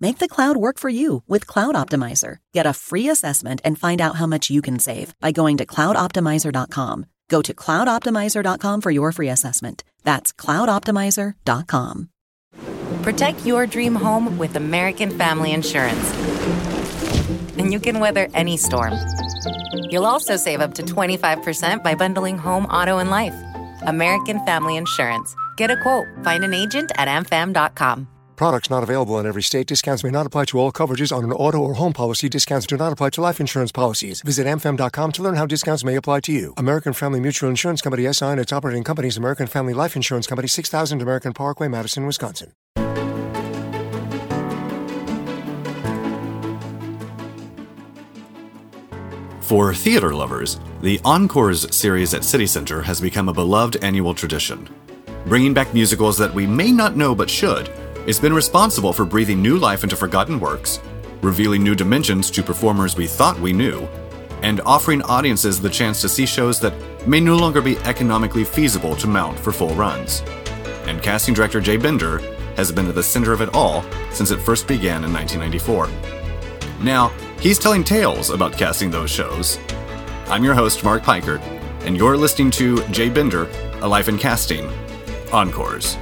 Make the cloud work for you with Cloud Optimizer. Get a free assessment and find out how much you can save by going to cloudoptimizer.com. Go to cloudoptimizer.com for your free assessment. That's cloudoptimizer.com. Protect your dream home with American Family Insurance. And you can weather any storm. You'll also save up to 25% by bundling home, auto, and life. American Family Insurance. Get a quote. Find an agent at amfam.com. Products not available in every state. Discounts may not apply to all coverages on an auto or home policy. Discounts do not apply to life insurance policies. Visit amfam.com to learn how discounts may apply to you. American Family Mutual Insurance Company SI and its operating companies American Family Life Insurance Company 6000 American Parkway, Madison, Wisconsin. For theater lovers, the Encores series at City Center has become a beloved annual tradition. Bringing back musicals that we may not know but should, it's been responsible for breathing new life into forgotten works, revealing new dimensions to performers we thought we knew, and offering audiences the chance to see shows that may no longer be economically feasible to mount for full runs. And casting director Jay Binder has been at the center of it all since it first began in 1994. Now, he's telling tales about casting those shows. I'm your host, Mark Peikert, and you're listening to Jay Binder, A Life in Casting, Encores.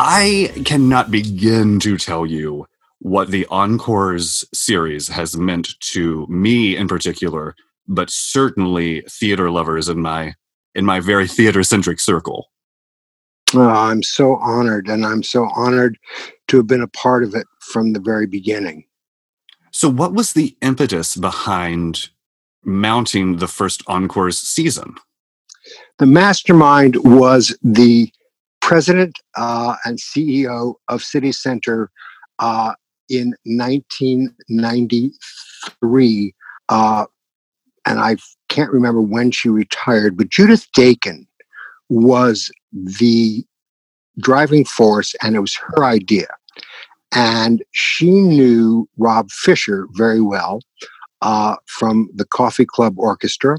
I cannot begin to tell you what the Encores series has meant to me in particular, but certainly theater lovers in my in my very theater centric circle. Oh, I'm so honored, and I'm so honored to have been a part of it from the very beginning. So, what was the impetus behind mounting the first Encores season? The mastermind was the president uh, and CEO of City Center uh, in 1993. Uh, and I can't remember when she retired, but Judith Daykin was the driving force, and it was her idea. And she knew Rob Fisher very well uh, from the Coffee Club Orchestra.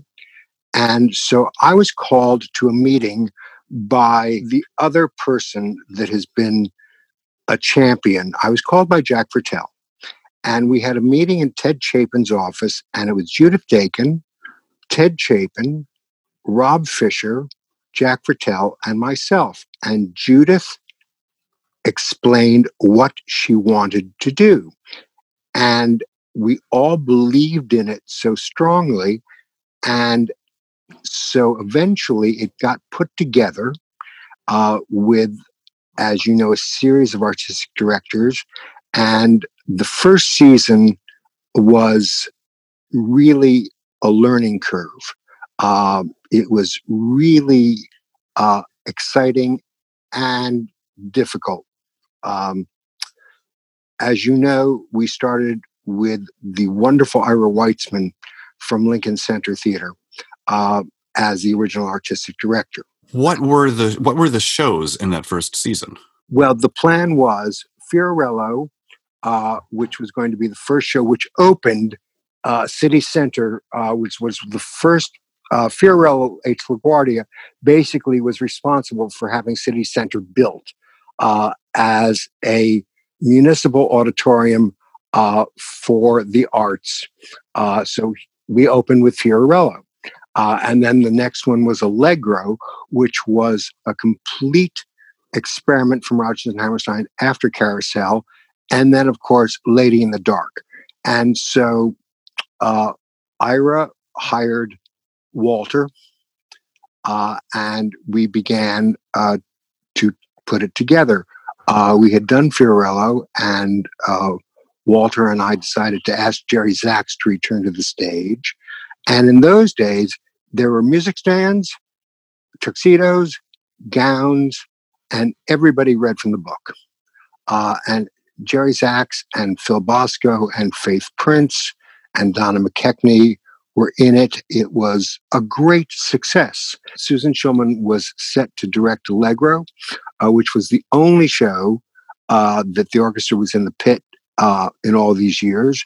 And so I was called to a meeting by the other person that has been a champion. I was called by Jack Viertel. And we had a meeting in Ted Chapin's office, and it was Judith Daykin, Ted Chapin, Rob Fisher, Jack Viertel, and myself. And Judith explained what she wanted to do. And we all believed in it so strongly. And so eventually it got put together uh, with, as you know, a series of artistic directors. And the first season was really a learning curve. Uh, it was really uh, exciting and difficult. Um, as you know, we started with the wonderful Ira Weitzman from Lincoln Center Theater uh, as the original artistic director. What were the what were the shows in that first season? Well, the plan was Fiorello, uh, which was going to be the first show, which opened uh, City Center, uh, which was the first. Uh, Fiorello H. LaGuardia basically was responsible for having City Center built uh, as a municipal auditorium uh, for the arts. Uh, so we opened with Fiorello. Uh, and then the next one was Allegro, which was a complete experiment from Rodgers and Hammerstein after Carousel. And then, of course, Lady in the Dark. And so uh, Ira hired Walter, uh, and we began uh, to put it together. Uh, we had done Fiorello, and uh, Walter and I decided to ask Jerry Zaks to return to the stage. And in those days, there were music stands, tuxedos, gowns, and everybody read from the book. Uh, and Jerry Zaks and Phil Bosco and Faith Prince and Donna McKechnie were in it. It was a great success. Susan Schulman was set to direct Allegro, uh, which was the only show uh, that the orchestra was in the pit uh, in all these years.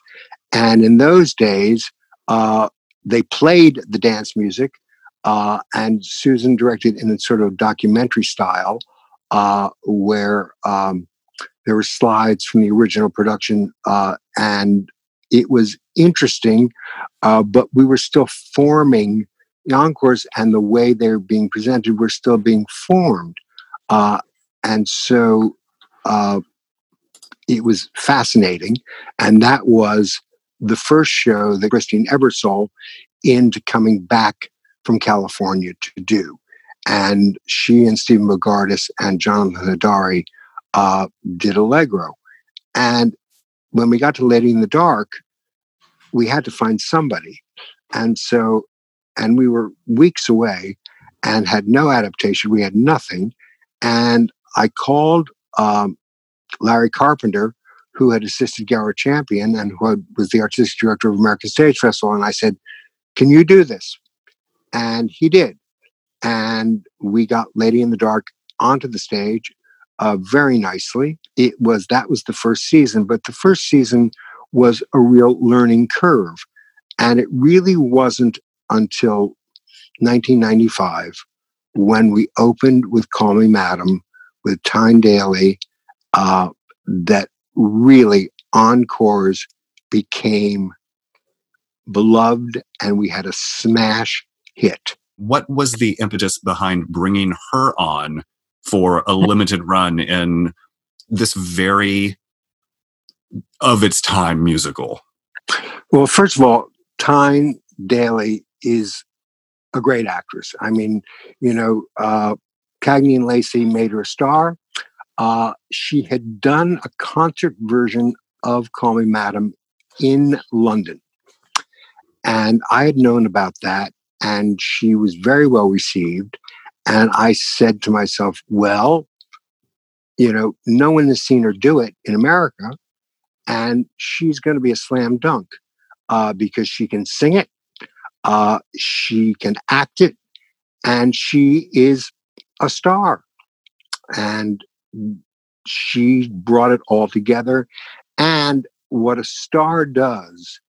And in those days, uh, they played the dance music, uh, and Susan directed in a sort of documentary style, uh, where um, there were slides from the original production, uh, and it was interesting, uh, but we were still forming the encores, and the way they're being presented were still being formed, uh, and so uh, it was fascinating, and that was the first show that Christine Ebersole into coming back from California to do. And she and Stephen Bogardus and Jonathan Hadary uh, did Allegro. And when we got to Lady in the Dark, we had to find somebody. And so, and we were weeks away and had no adaptation. We had nothing. And I called um, Larry Carpenter, who had assisted Garrett Champion and who was the artistic director of American Stage Festival. And I said, Can you do this? And he did. And we got Lady in the Dark onto the stage uh, very nicely. It was that was the first season, but the first season was a real learning curve. And it really wasn't until 1995 when we opened with Call Me Madam with Tyne Daly uh, that really encores became beloved and we had a smash hit. What was the impetus behind bringing her on for a limited run in this very of its time musical? Well, first of all, Tyne Daly is a great actress. I mean, you know, uh, Cagney and Lacey made her a star. Uh, she had done a concert version of Call Me Madam in London. And I had known about that, and she was very well received. And I said to myself, well, you know, no one has seen her do it in America, and she's going to be a slam dunk uh, because she can sing it, uh, she can act it, and she is a star. And she brought it all together. And what a star does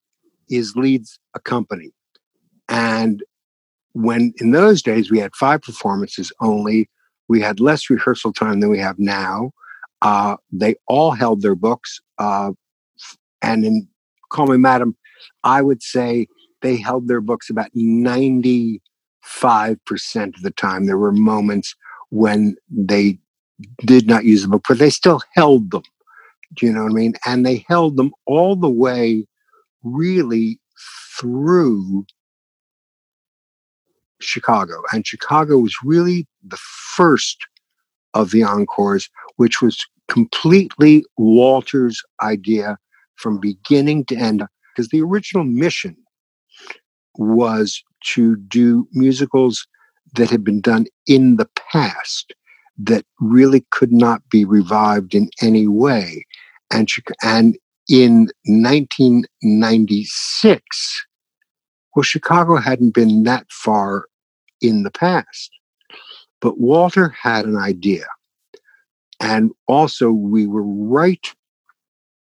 is leads a company. And when in those days we had five performances only, we had less rehearsal time than we have now. Uh, they all held their books. Uh, and in Call Me Madam, I would say they held their books about 95% of the time. There were moments when they did not use the book, but they still held them. Do you know what I mean? And they held them all the way really through Chicago. And Chicago was really the first of the encores, which was completely Walter's idea from beginning to end. Because the original mission was to do musicals that had been done in the past that really could not be revived in any way. And, and in 1996, well, Chicago hadn't been that far in the past. But Walter had an idea. And also, we were right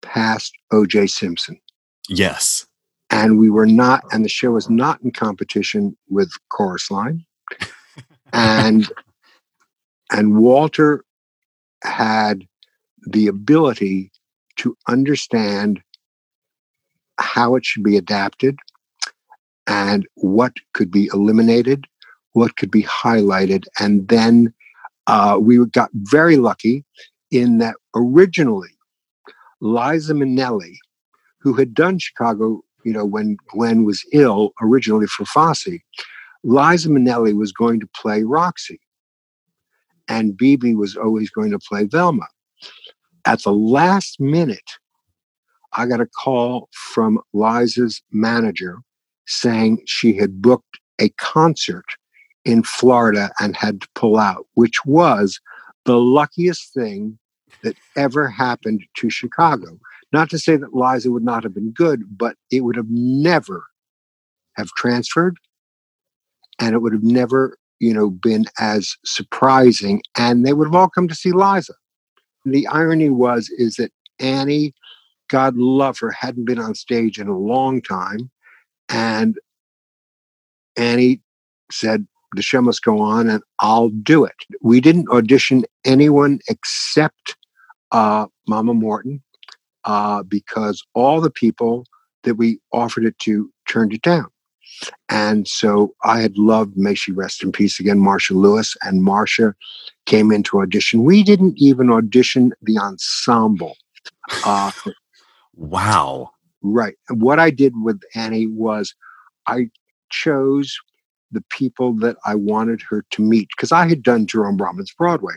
past O.J. Simpson. Yes. And we were not, and the show was not in competition with Chorus Line. and and Walter had the ability to understand how it should be adapted and what could be eliminated, what could be highlighted. And then uh, we got very lucky in that originally Liza Minnelli, who had done Chicago you know, when Gwen was ill originally for Fosse, Liza Minnelli was going to play Roxy, and Bebe was always going to play Velma. At the last minute, I got a call from Liza's manager saying she had booked a concert in Florida and had to pull out, which was the luckiest thing that ever happened to Chicago. Not to say that Liza would not have been good, but it would have never have transferred and it would have never, you know, been as surprising and they would have all come to see Liza. The irony was is that Annie, God love her, hadn't been on stage in a long time and Annie said, the show must go on and I'll do it. We didn't audition anyone except uh, Mama Morton uh, because all the people that we offered it to turned it down. And so I had loved, may she rest in peace again, Marcia Lewis, and Marcia came into audition. We didn't even audition the ensemble. Uh, wow. Right. What I did with Annie was I chose the people that I wanted her to meet because I had done Jerome Robbins Broadway.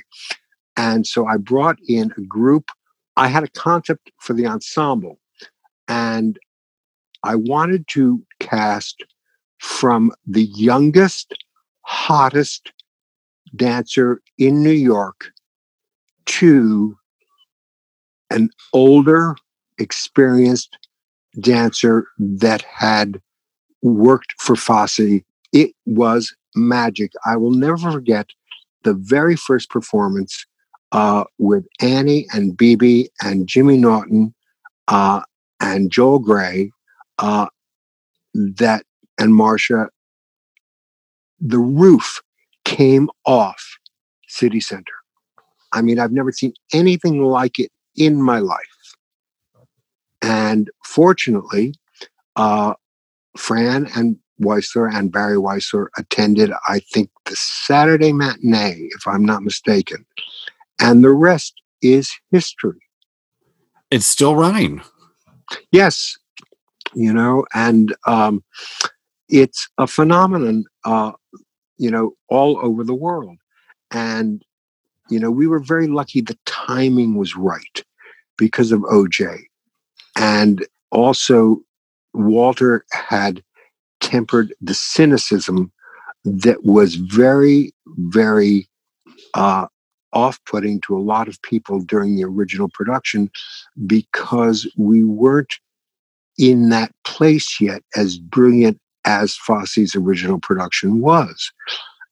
And so I brought in a group. I had a concept for the ensemble, and I wanted to cast from the youngest, hottest dancer in New York to an older, experienced dancer that had worked for Fosse it was magic. I will never forget the very first performance uh, with Annie and Bebe and Jimmy Naughton uh, and Joel Grey uh, that and Marcia. The roof came off City Center. I mean, I've never seen anything like it in my life. And fortunately, uh, Fran and Weissler and Barry Weissler attended, I think, the Saturday matinee, if I'm not mistaken. And the rest is history. It's still running. Yes. You know, and um, it's a phenomenon, uh, you know, all over the world. And, you know, we were very lucky the timing was right because of OJ. And also, Walter had tempered the cynicism that was very, very uh, off putting to a lot of people during the original production because we weren't in that place yet as brilliant as Fosse's original production was.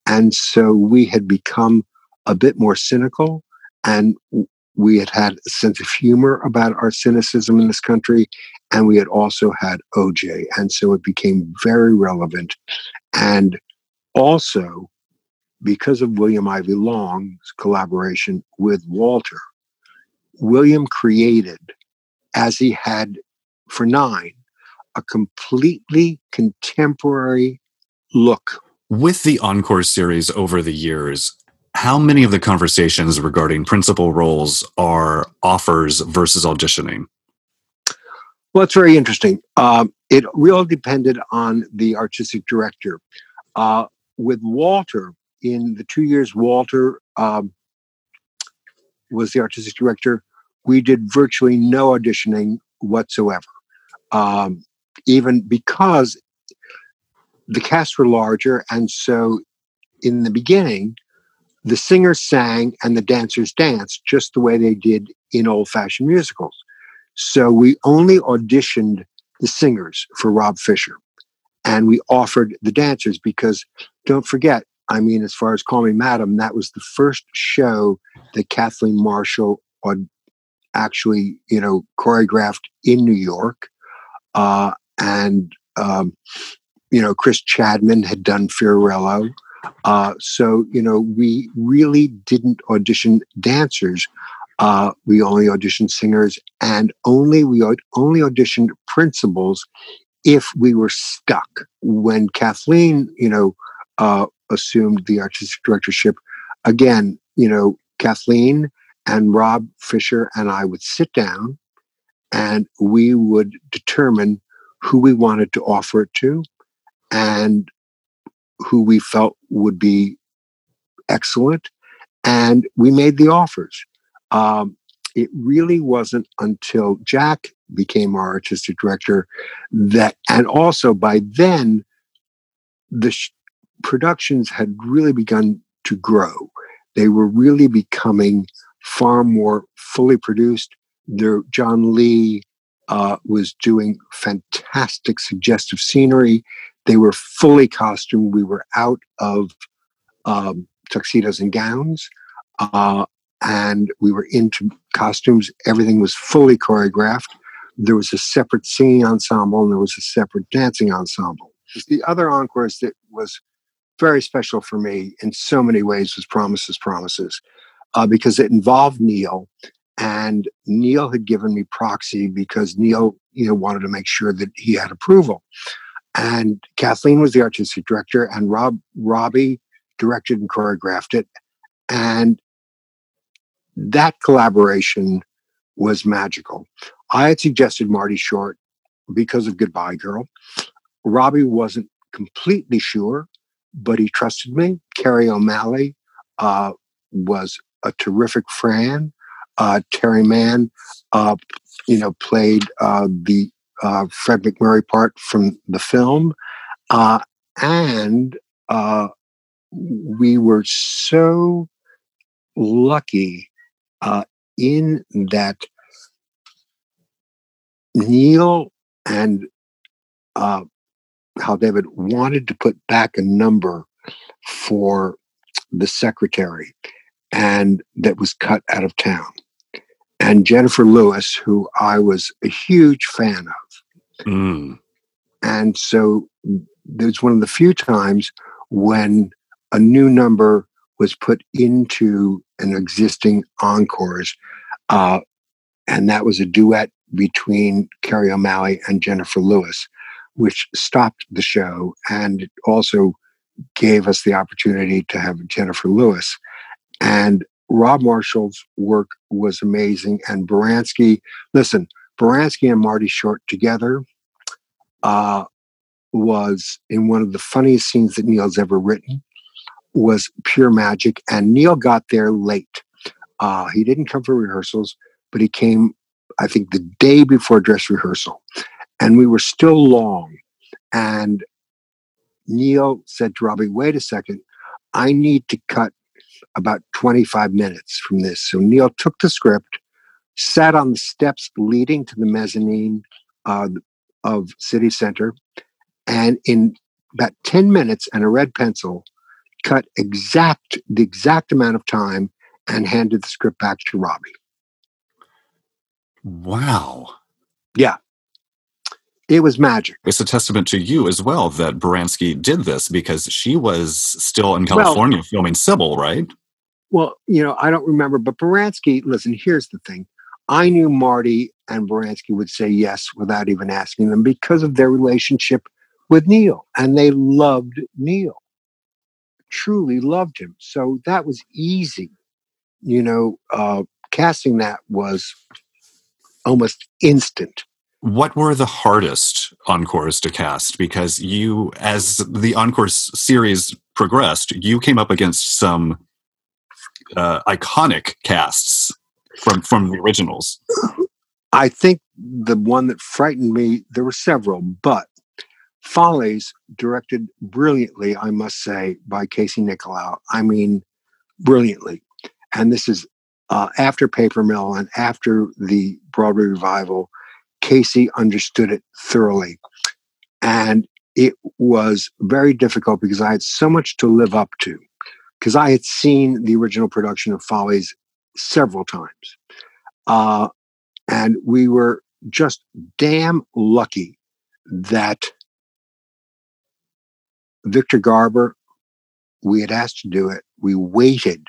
And so we had become a bit more cynical and we had had a sense of humor about our cynicism in this country and we had also had OJ. And so it became very relevant. And also, because of William Ivey Long's collaboration with Walter, William created, as he had for nine, a completely contemporary look. With the Encore series over the years, how many of the conversations regarding principal roles are offers versus auditioning? Well, it's very interesting. Um, it really depended on the artistic director. Uh, with Walter, in the two years Walter um, was the artistic director, we did virtually no auditioning whatsoever. Um, even because the casts were larger, and so in the beginning, the singers sang and the dancers danced just the way they did in old fashioned musicals. So we only auditioned the singers for Rob Fisher and we offered the dancers because don't forget, I mean, as far as Call Me Madam, that was the first show that Kathleen Marshall actually, you know, choreographed in New York. Uh, and, um, you know, Chris Chadman had done Fiorello. Uh, so, you know, we really didn't audition dancers. Uh, we only auditioned singers, and only we only auditioned principals if we were stuck. When Kathleen, you know, uh, assumed the artistic directorship, again, you know, Kathleen and Rob Fisher and I would sit down, and we would determine who we wanted to offer it to and who we felt would be excellent. And we made the offers. Um, it really wasn't until Jack became our artistic director that, and also by then, the sh- productions had really begun to grow. They were really becoming far more fully produced. There, John Lee uh, was doing fantastic suggestive scenery. They were fully costumed. We were out of um, tuxedos and gowns, uh, and we were into costumes. Everything was fully choreographed. There was a separate singing ensemble and there was a separate dancing ensemble. The other encore that was very special for me in so many ways was Promises, Promises, uh, because it involved Neil and Neil had given me proxy because Neil, you know, wanted to make sure that he had approval. And Kathleen was the artistic director, and Rob Robbie directed and choreographed it. And that collaboration was magical. I had suggested Marty Short because of Goodbye Girl. Robbie wasn't completely sure, but he trusted me. Kerry O'Malley uh, was a terrific Fran. Uh, Terry Mann, uh, you know, played uh, the uh, Fred MacMurray part from the film, uh, and uh, we were so lucky in that Neil and Hal David wanted to put back a number for the secretary and that was cut out of town and Jennifer Lewis, who I was a huge fan of. Mm. And so there's one of the few times when a new number was put into an existing encores. Uh, and that was a duet between Kerry O'Malley and Jennifer Lewis, which stopped the show and also gave us the opportunity to have Jennifer Lewis. And Rob Marshall's work was amazing. And Baranski, listen, Baranski and Marty Short together uh, was in one of the funniest scenes that Neil's ever written, was pure magic. And Neil got there late. Uh, he didn't come for rehearsals, but he came, I think, the day before dress rehearsal. And we were still long. And Neil said to Robbie, wait a second, I need to cut about 25 minutes from this. So Neil took the script, sat on the steps leading to the mezzanine uh, of City Center, and in about 10 minutes and a red pencil, cut exact the exact amount of time and handed the script back to Robbie. Wow. Yeah. It was magic. It's a testament to you as well that Baranski did this because she was still in California well, filming Cybill, right? Well, you know, I don't remember, but Baranski, listen, here's the thing. I knew Marty and Baranski would say yes without even asking them because of their relationship with Neil. And they loved Neil, truly loved him. So that was easy. You know, uh, casting that was almost instant. What were the hardest encores to cast? Because you, as the encore series progressed, you came up against some uh, iconic casts from from the originals? I think the one that frightened me. There were several, but Follies, directed brilliantly, I must say, by Casey Nicholaw. I mean, brilliantly. And this is uh, after Paper Mill and after the Broadway revival. Casey understood it thoroughly. And it was very difficult because I had so much to live up to because I had seen the original production of Follies several times. Uh, and we were just damn lucky that Victor Garber, we had asked to do it. We waited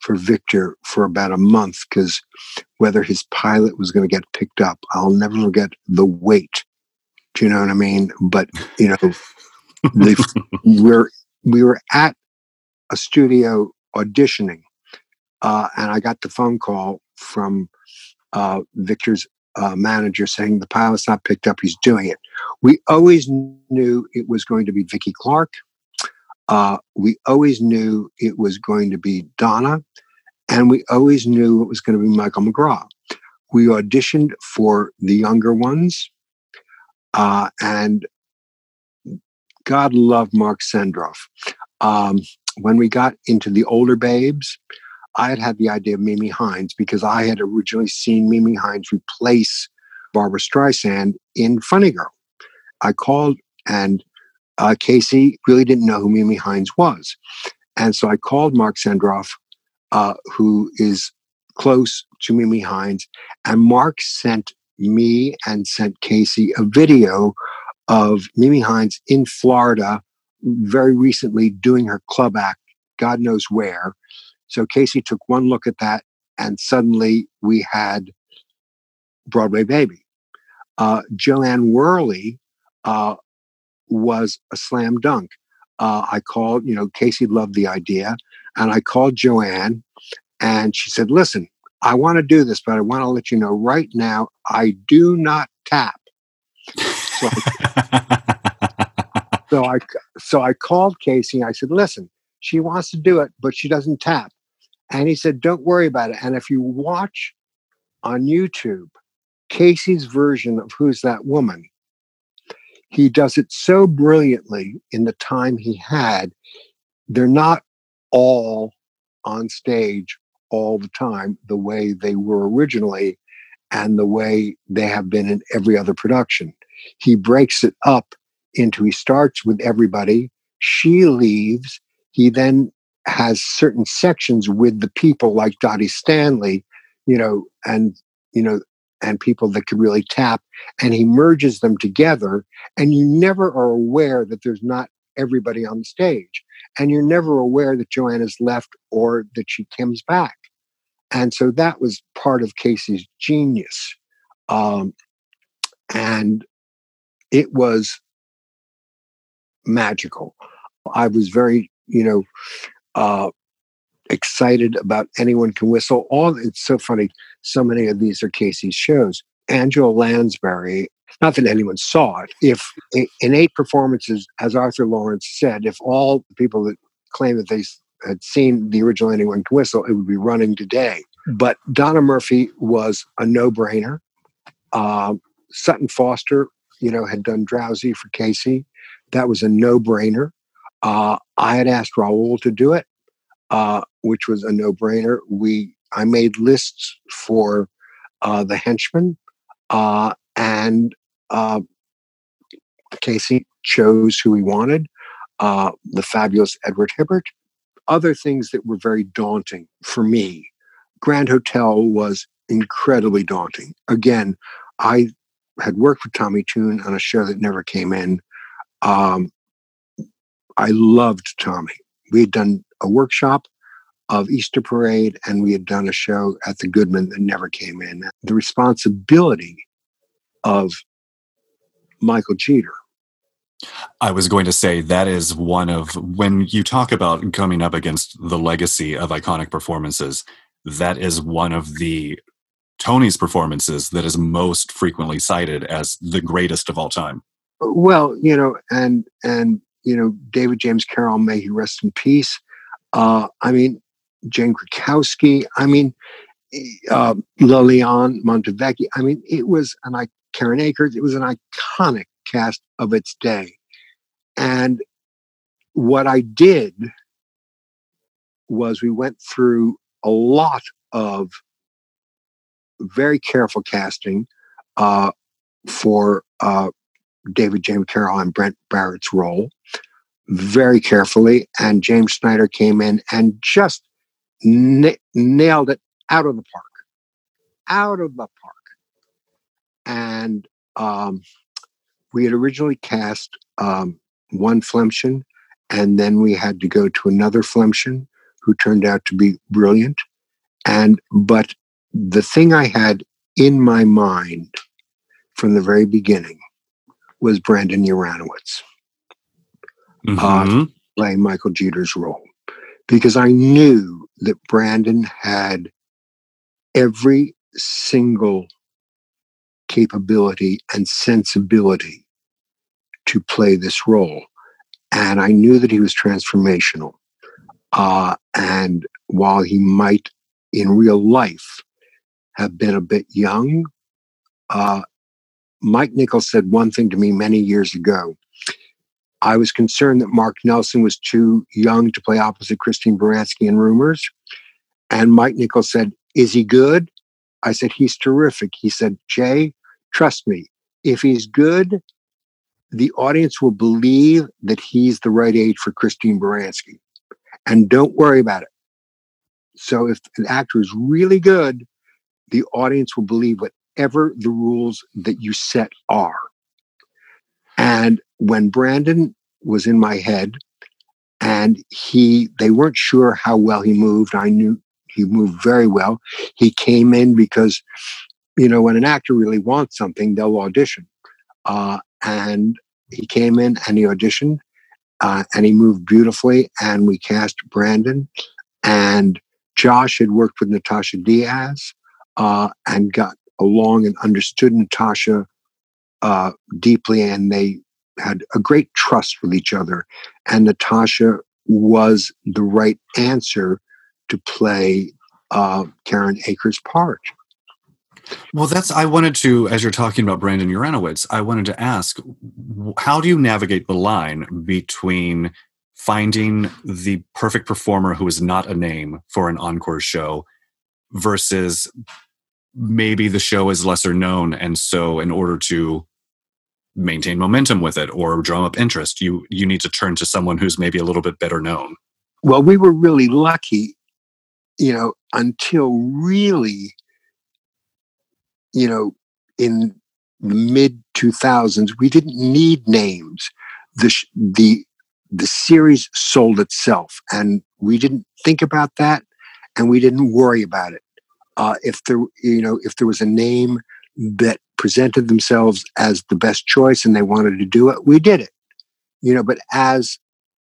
for Victor for about a month because whether his pilot was going to get picked up, I'll never forget the wait. Do you know what I mean? But you know, the, we're we were at a studio auditioning, uh, and I got the phone call from uh, Victor's uh, manager saying the pilot's not picked up, he's doing it. We always knew it was going to be Vicki Clark. Uh, we always knew it was going to be Donna, and we always knew it was going to be Michael McGrath. We auditioned for the younger ones, uh, and God love Mark Sendroff. Um, when we got into the older babes, I had had the idea of Mimi Hines because I had originally seen Mimi Hines replace Barbra Streisand in Funny Girl. I called and uh, Casey really didn't know who Mimi Hines was. And so I called Mark Sendroff, uh, who is close to Mimi Hines, and Mark sent me and sent Casey a video of Mimi Hines in Florida very recently doing her club act, God knows where. So Casey took one look at that, and suddenly we had Broadway Baby. Uh, JoAnne Worley uh, was a slam dunk. Uh, I called, you know, Casey loved the idea, and I called Joanne, and she said, "Listen, I want to do this, but I want to let you know right now, I do not tap." So so I, so I called Casey. I said, "Listen, she wants to do it, but she doesn't tap." And he said, "Don't worry about it." And if you watch on YouTube Casey's version of "Who's That Woman," he does it so brilliantly in the time he had. They're not all on stage all the time the way they were originally and the way they have been in every other production. He breaks it up into he starts with everybody, she leaves, he then has certain sections with the people like Dottie Stanley, you know, and you know, and people that can really tap, and he merges them together, and you never are aware that there's not everybody on the stage, and you're never aware that Joanna's left or that she comes back, and so that was part of Casey's genius, um, and it was magical. I was very, you know, uh, excited about anyone can whistle. All it's so funny. So many of these are Casey's shows. Angela Lansbury. Not that anyone saw it. If in eight performances, as Arthur Laurents said, if all the people that claim that they had seen the original Anyone Can Whistle, it would be running today. But Donna Murphy was a no-brainer. Uh, Sutton Foster, you know, had done Drowsy for Casey. That was a no-brainer. Uh, I had asked Raoul to do it uh, which was a no-brainer. We I made lists for uh, the henchmen, uh, and uh, Casey chose who he wanted. Uh, the fabulous Edward Hibbert. Other things that were very daunting for me. Grand Hotel was incredibly daunting. Again, I had worked with Tommy Tune on a show that never came in. Um, I loved Tommy. We had done a workshop of Easter Parade, and we had done a show at the Goodman that never came in. The responsibility of Michael Jeter. I was going to say that is one of when you talk about coming up against the legacy of iconic performances, that is one of the Tony's performances that is most frequently cited as the greatest of all time. Well, you know, and and you know, David James Carroll, may he rest in peace. Uh, I mean, Jane Krakowski. I mean, uh, Liliane Montevecchi. I mean, it was an I Karen Akers. It was an iconic cast of its day. And what I did was we went through a lot of very careful casting uh, for uh, David James Carroll and Brent Barrett's role very carefully. And James Snyder came in and just na- nailed it out of the park, out of the park. And um, we had originally cast um, one Flaemmchen, and then we had to go to another Flaemmchen who turned out to be brilliant. And but the thing I had in my mind from the very beginning was Brandon Uranowitz, Mm-hmm. uh, playing Michael Jeter's role, because I knew that Brandon had every single capability and sensibility to play this role. And I knew that he was transformational. Uh, and while he might in real life have been a bit young, uh, Mike Nichols said one thing to me many years ago. I was concerned that Mark Nelson was too young to play opposite Christine Baranski in Rumors. And Mike Nichols said, Is he good? I said, He's terrific. He said, Jay, trust me, if he's good, the audience will believe that he's the right age for Christine Baranski. And don't worry about it. So if an actor is really good, the audience will believe whatever the rules that you set are. And when Brandon was in my head and he they weren't sure how well he moved, I knew he moved very well. He came in because, you know, when an actor really wants something, they'll audition. Uh, and he came in and he auditioned uh, and he moved beautifully. And we cast Brandon. And Josh had worked with Natascia Diaz uh, and got along and understood Natasha uh, deeply. And they had a great trust with each other. And Natasha was the right answer to play uh, Karen Aker's part. Well, that's, I wanted to, as you're talking about Brandon Uranowitz, I wanted to ask how do you navigate the line between finding the perfect performer who is not a name for an encore show versus maybe the show is lesser known and so in order to maintain momentum with it or drum up interest you you need to turn to someone who's maybe a little bit better known. Well we were really lucky you know until really you know in the mid 2000s we didn't need names. The sh- the the series sold itself and we didn't think about that and we didn't worry about it. Uh, if there you know if there was a name that presented themselves as the best choice and they wanted to do it, we did it. You know, but as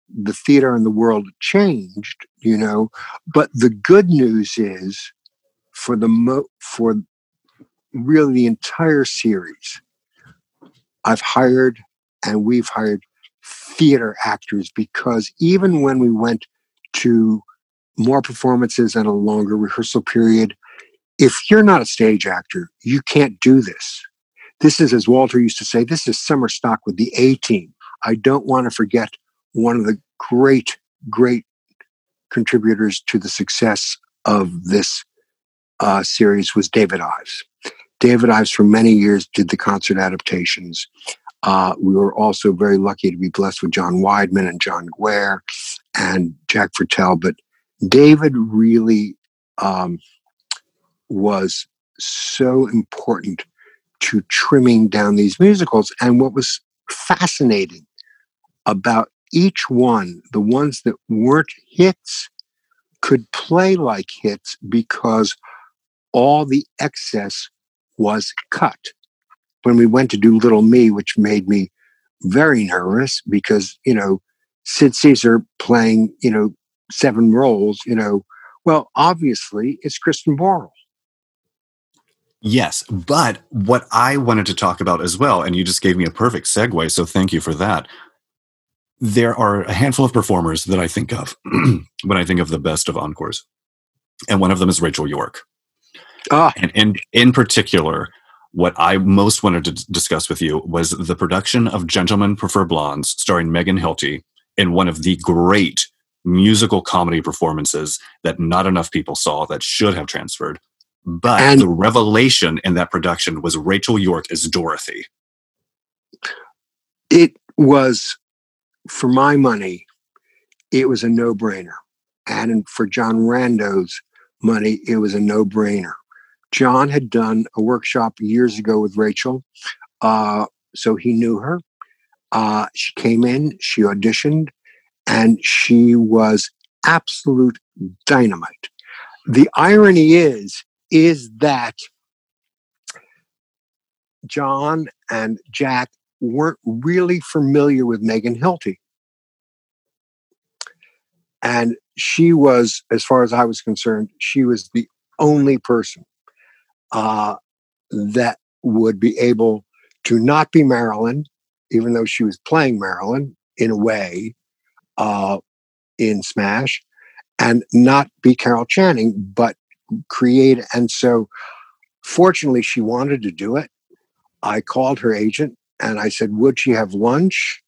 the theater and the world changed, you know, but the good news is for the mo- for really the entire series, I've hired and we've hired theater actors because even when we went to more performances and a longer rehearsal period, if you're not a stage actor, you can't do this. This is, as Walter used to say, this is summer stock with the A team. I don't want to forget one of the great, great contributors to the success of this uh, series was David Ives. David Ives, for many years, did the concert adaptations. Uh, we were also very lucky to be blessed with John Weidman and John Guare and Jack Viertel. But David really um, was so important to trimming down these musicals. And what was fascinating about each one, the ones that weren't hits, could play like hits because all the excess was cut. When we went to do Little Me, which made me very nervous because, you know, Sid Caesar playing, you know, seven roles, you know, well, obviously it's Christian Borle. Yes, but what I wanted to talk about as well, and you just gave me a perfect segue, so thank you for that. There are a handful of performers that I think of when I think of the best of encores, and one of them is Rachel York. Ah. And in, in particular, what I most wanted to discuss with you was the production of Gentlemen Prefer Blondes, starring Megan Hilty, in one of the great musical comedy performances that not enough people saw that should have transferred but and the revelation in that production was Rachel York as Dorothy. It was, for my money, it was a no brainer. And for John Rando's money, it was a no brainer. John had done a workshop years ago with Rachel, uh, so he knew her. Uh, she came in, she auditioned, and she was absolute dynamite. The irony is, is that John and Jack weren't really familiar with Megan Hilty. And she was, as far as I was concerned, she was the only person uh, that would be able to not be Marilyn, even though she was playing Marilyn in a way uh, in Smash, and not be Carol Channing, but create. And so, fortunately, she wanted to do it. I called her agent and I said, Would she have lunch?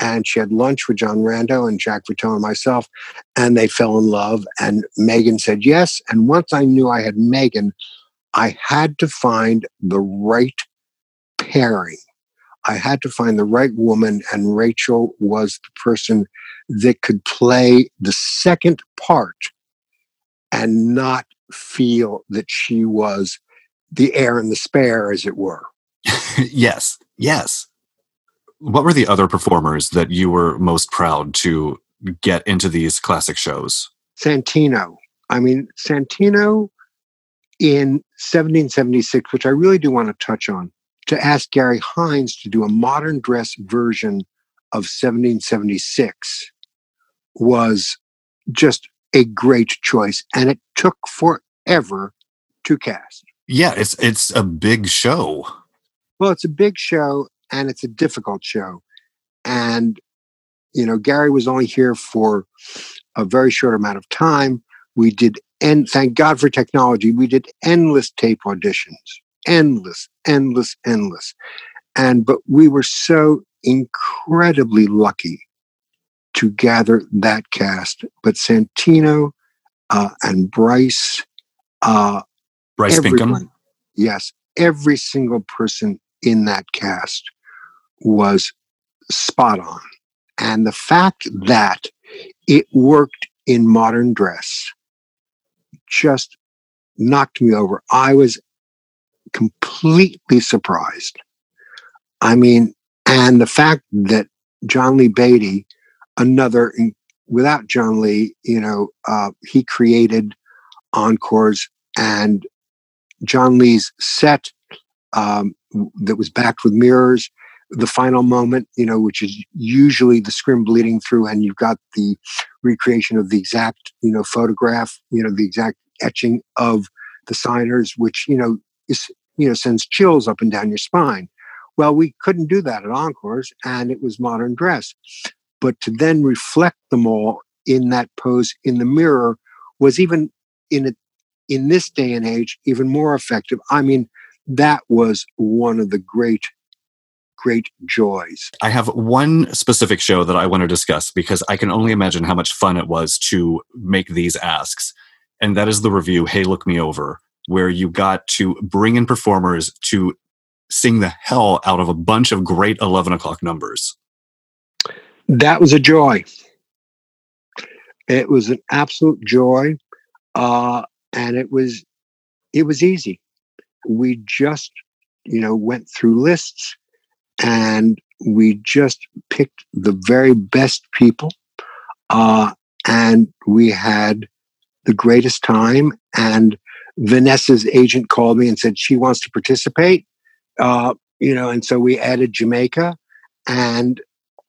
And she had lunch with John Rando and Jack Viertel and myself, and they fell in love. And Megan said yes. And once I knew I had Megan, I had to find the right pairing. I had to find the right woman, and Rachel was the person that could play the second part and not feel that she was the heir and the spare, as it were. yes, yes. What were the other performers that you were most proud to get into these classic shows? Santino. I mean, Santino in 1776, which I really do want to touch on, to ask Garry Hynes to do a modern dress version of 1776 was just a great choice. And it took forever to cast. Yeah, it's it's a big show. Well, it's a big show and it's a difficult show. And, you know, Garry was only here for a very short amount of time. We did, and thank God for technology, we did endless tape auditions, endless, endless, endless. And, but we were so incredibly lucky to gather that cast. But Santino uh, and Bryce, uh, Bryce everyone, Pinkham, yes, every single person in that cast was spot on. And the fact that it worked in modern dress just knocked me over. I was completely surprised. I mean, and the fact that John Lee Beatty, another, without John Lee, you know, uh, he created encores and John Lee's set um, that was backed with mirrors the final moment, you know, which is usually the scrim bleeding through, and you've got the recreation of the exact, you know, photograph, you know, the exact etching of the signers, which you know is you know sends chills up and down your spine. Well, we couldn't do that at Encores, and it was modern dress. But to then reflect them all in that pose in the mirror was even in a, in this day and age even more effective. I mean, that was one of the great great joys. I have one specific show that I want to discuss because I can only imagine how much fun it was to make these asks. And that is the revue, Hey, Look Me Over, where you got to bring in performers to sing the hell out of a bunch of great 11 o'clock numbers. That was a joy. It was an absolute joy. Uh, and it was it was easy. We just, you know, went through lists and we just picked the very best people uh, and we had the greatest time and vanessa's agent called me and said she wants to participate uh, you know and so we added jamaica and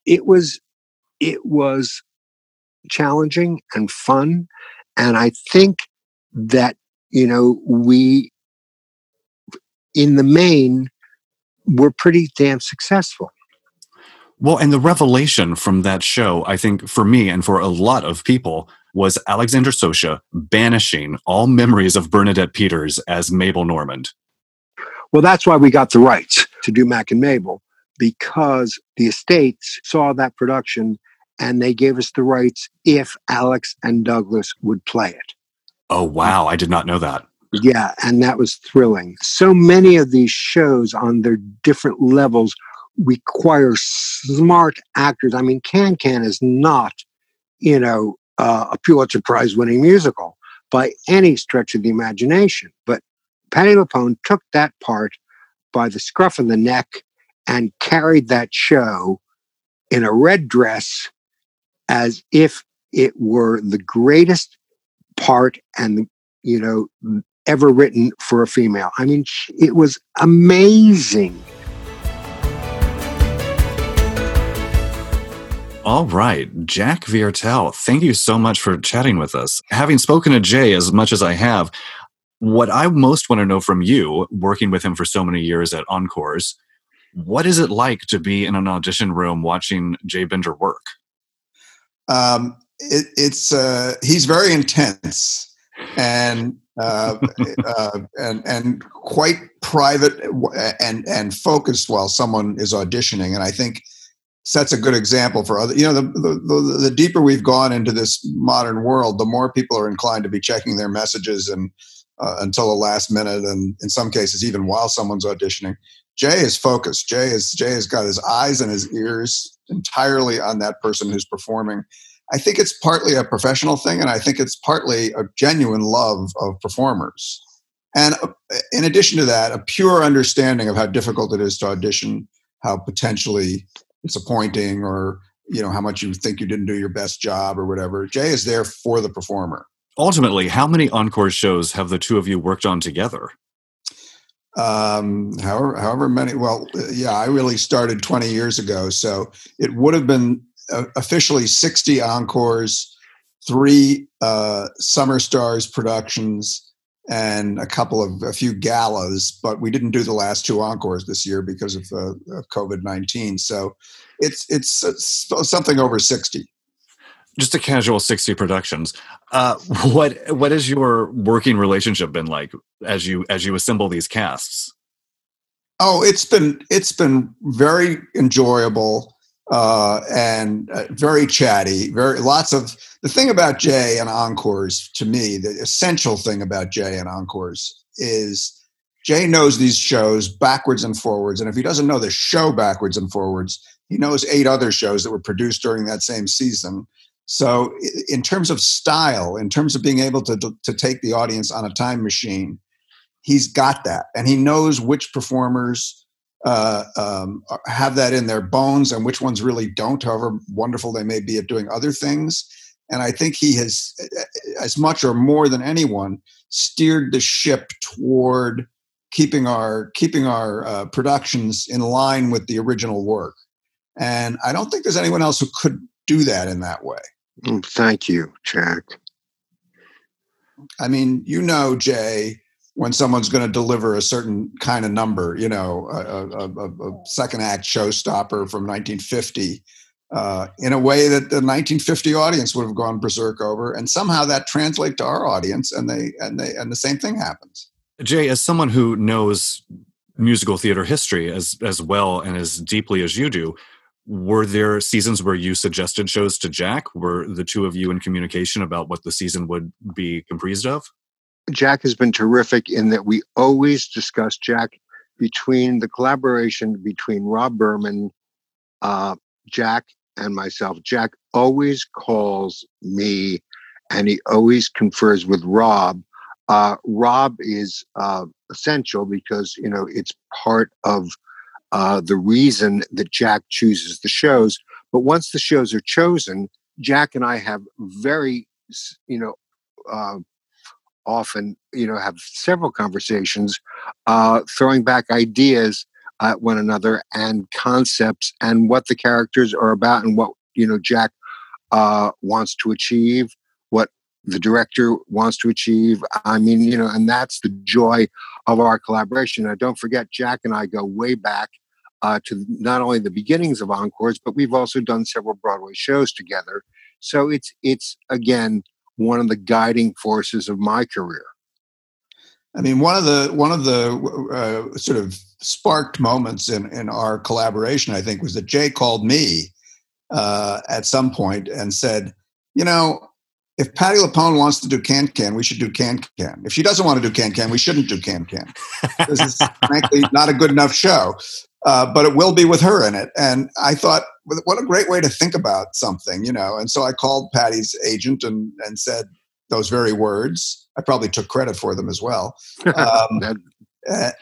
it was it was challenging and fun and i think that you know we in the main were pretty damn successful. Well, and the revelation from that show, I think for me and for a lot of people, was Alexandra Socha banishing all memories of Bernadette Peters as Mabel Normand. Well, that's why we got the rights to do Mack and Mabel because the estates saw that production and they gave us the rights if Alex and Douglas would play it. Oh, wow. I did not know that. Yeah, and that was thrilling. So many of these shows on their different levels require smart actors. I mean, Can Can is not, you know, uh, a Pulitzer Prize winning musical by any stretch of the imagination. But Patti LuPone took that part by the scruff of the neck and carried that show in a red dress as if it were the greatest part and you know ever written for a female. I mean, it was amazing. All right, Jack Viertel, thank you so much for chatting with us. Having spoken to Jay as much as I have, What I most want to know from you, working with him for so many years at Encores, what is it like to be in an audition room watching Jay Binder work? Um, it, it's uh, he's very intense and uh, uh, and and quite private and and focused while someone is auditioning. And I think sets a good example for other. You know, the, the the deeper we've gone into this modern world, the more people are inclined to be checking their messages and uh, until the last minute, and in some cases even while someone's auditioning. Jay is focused. Jay is Jay has got his eyes and his ears entirely on that person who's performing. I think it's partly a professional thing, and I think it's partly a genuine love of performers. And uh, in addition to that, a pure understanding of how difficult it is to audition, how potentially disappointing, or you know how much you think you didn't do your best job or whatever. Jay is there for the performer. Ultimately, how many encore shows have the two of you worked on together? Um, however, however many. Well, yeah, I really started 20 years ago, so it would have been uh, officially 60 encores, three uh, Summer Stars productions, and a couple of a few galas. But we didn't do the last two encores this year because of, uh, of COVID 19. So it's, it's it's something over 60 just a casual 60 productions uh, what what has your working relationship been like as you as you assemble these casts? Oh it's been it's been very enjoyable uh, and uh, very chatty very lots of the thing about jay and encores to me the essential thing about jay and encores is jay knows these shows backwards and forwards and if he doesn't know the show backwards and forwards he knows eight other shows that were produced during that same season so, in terms of style, in terms of being able to, to take the audience on a time machine, he's got that. And he knows which performers uh, um, have that in their bones and which ones really don't, however wonderful they may be at doing other things. And I think he has, as much or more than anyone, steered the ship toward keeping our keeping our uh, productions in line with the original work. And I don't think there's anyone else who could do that in that way. Mm, thank you, Jack. I mean, you know, Jay, when someone's going to deliver a certain kind of number, you know, a, a, a second act showstopper from 1950, uh, in a way that the 1950 audience would have gone berserk over, and somehow that translates to our audience, and they and they and the same thing happens. Jay, as someone who knows musical theater history as as well and as deeply as you do, were there seasons where you suggested shows to Jack? Were the two of you in communication about what the season would be comprised of? Jack has been terrific in that we always discuss Jack between the collaboration between Rob Berman, uh, Jack, and myself. Jack always calls me and he always confers with Rob. Uh, Rob is uh, essential because, you know, it's part of uh, the reason that Jack chooses the shows. But once the shows are chosen, Jack and I have very, you know, uh, often, you know, have several conversations, uh, throwing back ideas at one another and concepts and what the characters are about and what you know Jack uh, wants to achieve, the director wants to achieve. I mean, you know, and that's the joy of our collaboration. Now, don't forget, Jack and I go way back uh, to not only the beginnings of Encores, but we've also done several Broadway shows together. So it's it's again one of the guiding forces of my career. I mean, one of the one of the uh, sort of sparked moments in in our collaboration, I think, was that Jay called me uh, at some point and said, "You know, if Patti LuPone wants to do Can Can, we should do Can Can. If she doesn't want to do Can Can, we shouldn't do Can Can. This is frankly not a good enough show, uh, but it will be with her in it. And I thought, what a great way to think about something, you know. And so I called Patti's agent and and said those very words. I probably took credit for them as well. Um,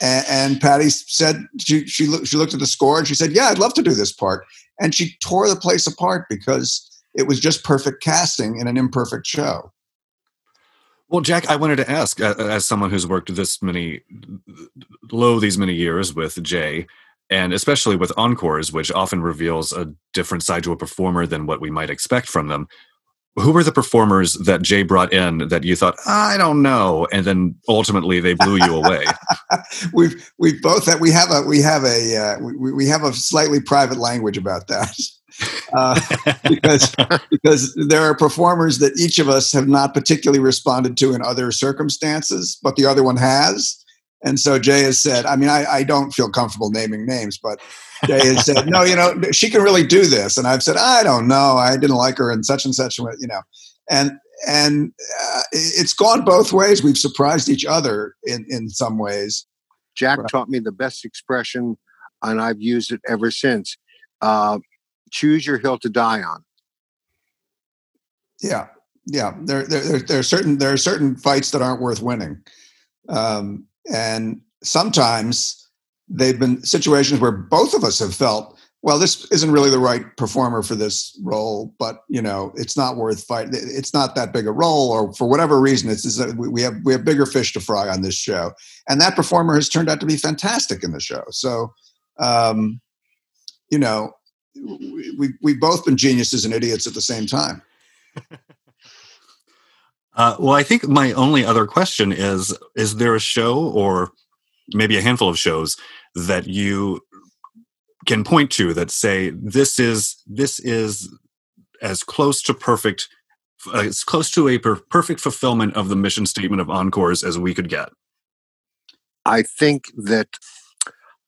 and, and, Patti said she she, she looked at the score and she said, "Yeah, I'd love to do this part." And she tore the place apart because it was just perfect casting in an imperfect show. Well, Jack, I wanted to ask, as someone who's worked this many, low these many years with Jay, and especially with encores, which often reveals a different side to a performer than what we might expect from them. who were the performers that Jay brought in that you thought I don't know, and then ultimately they blew you away? we've we've both had, we have a we have a uh, we, we have a slightly private language about that. Uh, because because there are performers that each of us have not particularly responded to in other circumstances, but the other one has. And so Jay has said, I mean, I, I don't feel comfortable naming names, but Jay has said, no, you know, she can really do this. And I've said, I don't know. I didn't like her in such and such, you know, and, and uh, it's gone both ways. We've surprised each other in, in some ways. Jack right. taught me the best expression and I've used it ever since. Uh, choose your hill to die on. Yeah. Yeah. There, there, there, there are certain, there are certain fights that aren't worth winning. Um, and sometimes they've been situations where both of us have felt, well, this isn't really the right performer for this role, but you know, it's not worth fighting. It's not that big a role, or for whatever reason, it's, it's we have we have bigger fish to fry on this show, and that performer has turned out to be fantastic in the show. So, um, you know, we we've both been geniuses and idiots at the same time. Uh, well, I think my only other question is: Is there a show, or maybe a handful of shows, that you can point to that say this is this is as close to perfect, uh, as close to a per- perfect fulfillment of the mission statement of Encores as we could get? I think that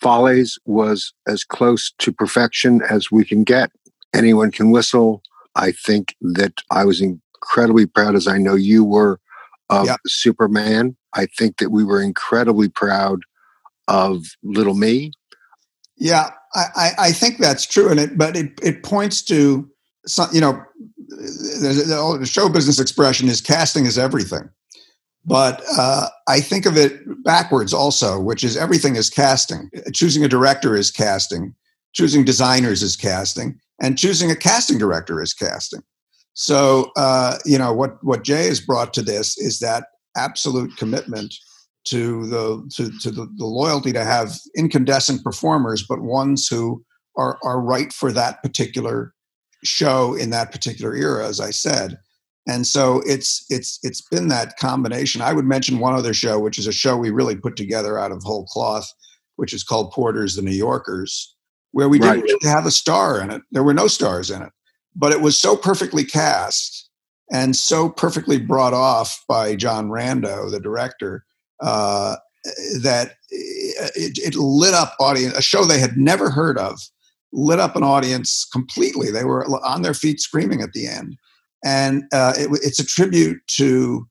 Follies was as close to perfection as we can get. Anyone can whistle. I think that I was incredibly proud, as I know you were, of yep. Superman. I think that we were incredibly proud of Little Me. Yeah, I, I think that's true, and it but it it points to some, you know the, the show business expression is casting is everything, but uh, I think of it backwards also, which is everything is casting. Choosing a director is casting, choosing designers is casting, and choosing a casting director is casting. So, uh, you know, what, what Jay has brought to this is that absolute commitment to the to, to the, the, loyalty to have incandescent performers, but ones who are are right for that particular show in that particular era, as I said. And so it's it's it's been that combination. I would mention one other show, which is a show we really put together out of whole cloth, which is called Porter's The New Yorkers, where we right. didn't have a star in it. There were no stars in it but it was so perfectly cast and so perfectly brought off by John Rando, the director, uh, that it, it, lit up audience a show they had never heard of, lit up an audience completely. They were on their feet screaming at the end, and uh, it, it's a tribute to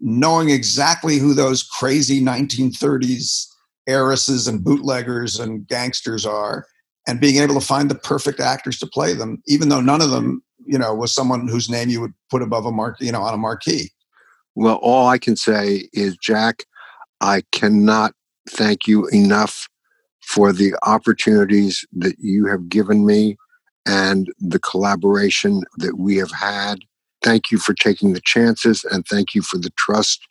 knowing exactly who those crazy 1930s heiresses and bootleggers and gangsters are and being able to find the perfect actors to play them, even though none of them, you know, was someone whose name you would put above a mark, you know, on a marquee. Well, all I can say is, Jack, I cannot thank you enough for the opportunities that you have given me and the collaboration that we have had. Thank you for taking the chances and thank you for the trust.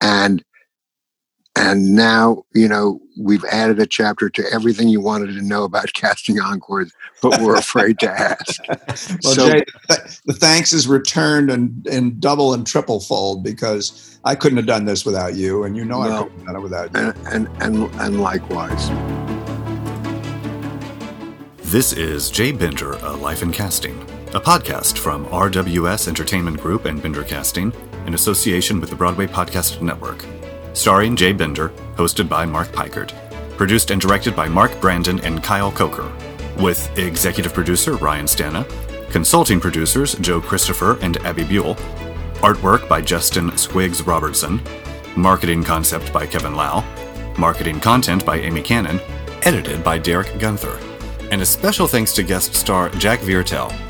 And and now, you know, we've added a chapter to everything you wanted to know about casting encores, but we're afraid to ask. well, so, Jay, the thanks is returned and in, in double and triple fold because I couldn't have done this without you, and you know well, I couldn't have done it without you. And, and, and, and likewise. This is Jay Binder, A Life in Casting, a podcast from RWS Entertainment Group and Binder Casting in association with the Broadway Podcast Network. Starring Jay Binder, hosted by Mark Peikert, produced and directed by Mark Brandon and Kyle Coker, with executive producer Ryan Stana, consulting producers Joe Christopher and Abby Buell, artwork by Justin Squigs Robertson, marketing concept by Kevin Lau, marketing content by Amy Cannon, edited by Derek Gunther, and a special thanks to guest star Jack Viertel